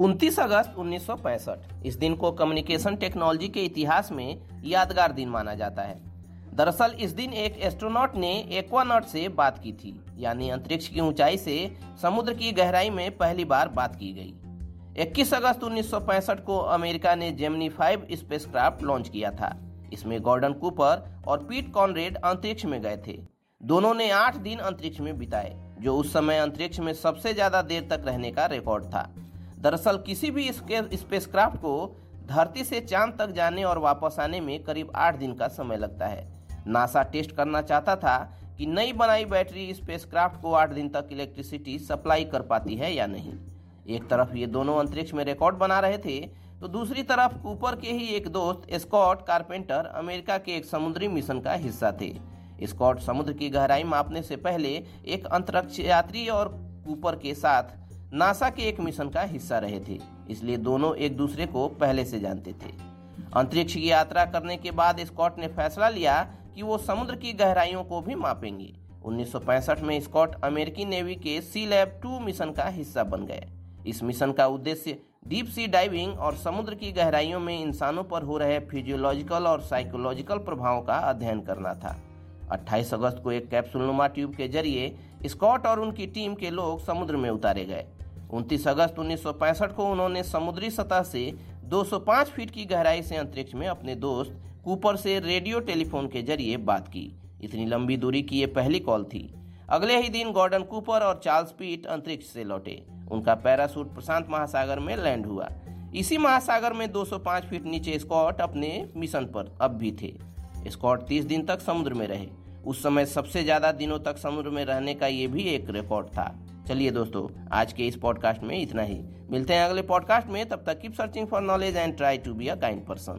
29 अगस्त 1965 इस दिन को कम्युनिकेशन टेक्नोलॉजी के इतिहास में यादगार दिन माना जाता है। दरअसल, इस दिन एक एस्ट्रोनॉट ने एक्वानॉट से बात की थी, यानी अंतरिक्ष की ऊंचाई से समुद्र की गहराई में पहली बार बात की गई। 21 अगस्त 1965 को अमेरिका ने जेमनी 5 स्पेसक्राफ्ट लॉन्च किया था। इसमें गॉर्डन कूपर और पीट कॉनरेड अंतरिक्ष में गए थे। दोनों ने आठ दिन अंतरिक्ष में बिताए, जो उस समय अंतरिक्ष में सबसे ज़्यादा देर तक रहने का रिकॉर्ड था। दरअसल किसी भी स्पेसक्राफ्ट को धरती से चाँद तक जाने और वापस आने में करीब आठ दिन का समय लगता है। नासा टेस्ट करना चाहता था कि नई बनाई बैटरी स्पेसक्राफ्ट को आठ दिन तक इलेक्ट्रिसिटी सप्लाई कर पाती है या नहीं। एक तरफ़ ये दोनों अंतरिक्ष में रिकॉर्ड बना रहे थे तो दूसरी तरफ़ कूपर के ही एक दोस्त स्कॉट कारपेंटर अमेरिका के एक समुद्री मिशन का हिस्सा थे। स्कॉट समुद्र की गहराई मापने से पहले एक अंतरिक्ष यात्री और कूपर के साथ नासा के एक मिशन का हिस्सा रहे थे, इसलिए दोनों एक दूसरे को पहले से जानते थे। अंतरिक्ष की यात्रा करने के बाद स्कॉट ने फैसला लिया कि वो समुद्र की गहराइयों को भी मापेंगे। 1965 में स्कॉट अमेरिकी नेवी के सी लैब टू मिशन का हिस्सा बन गए। इस मिशन का उद्देश्य डीप सी डाइविंग और समुद्र की गहराइयों में इंसानों पर हो रहे फिजियोलॉजिकल और साइकोलॉजिकल प्रभावों का अध्ययन करना था। 28 अगस्त को एक कैप्सूलनुमा ट्यूब के ज़रिए स्कॉट और उनकी टीम के लोग समुद्र में उतारे गए। 29 अगस्त 1965 को उन्होंने समुद्री सतह से 205 फीट की गहराई से अंतरिक्ष में अपने दोस्त कूपर से रेडियो टेलीफोन के ज़रिए बात की। इतनी लंबी दूरी की ये पहली कॉल थी। अगले ही दिन गॉर्डन कूपर और चार्ल्स पीट अंतरिक्ष से लौटे। उनका पैरासूट प्रशांत महासागर में लैंड हुआ। इसी महासागर में 205 फीट नीचे स्कॉट अपने मिशन पर अब भी थे। स्कॉट 30 दिन तक समुद्र में रहे। उस समय सबसे ज़्यादा दिनों तक समुद्र में रहने का ये भी एक रिकॉर्ड था। चलिए दोस्तों, आज के इस पॉडकास्ट में इतना ही। मिलते हैं अगले पॉडकास्ट में, तब तक keep searching for knowledge and try to be a kind person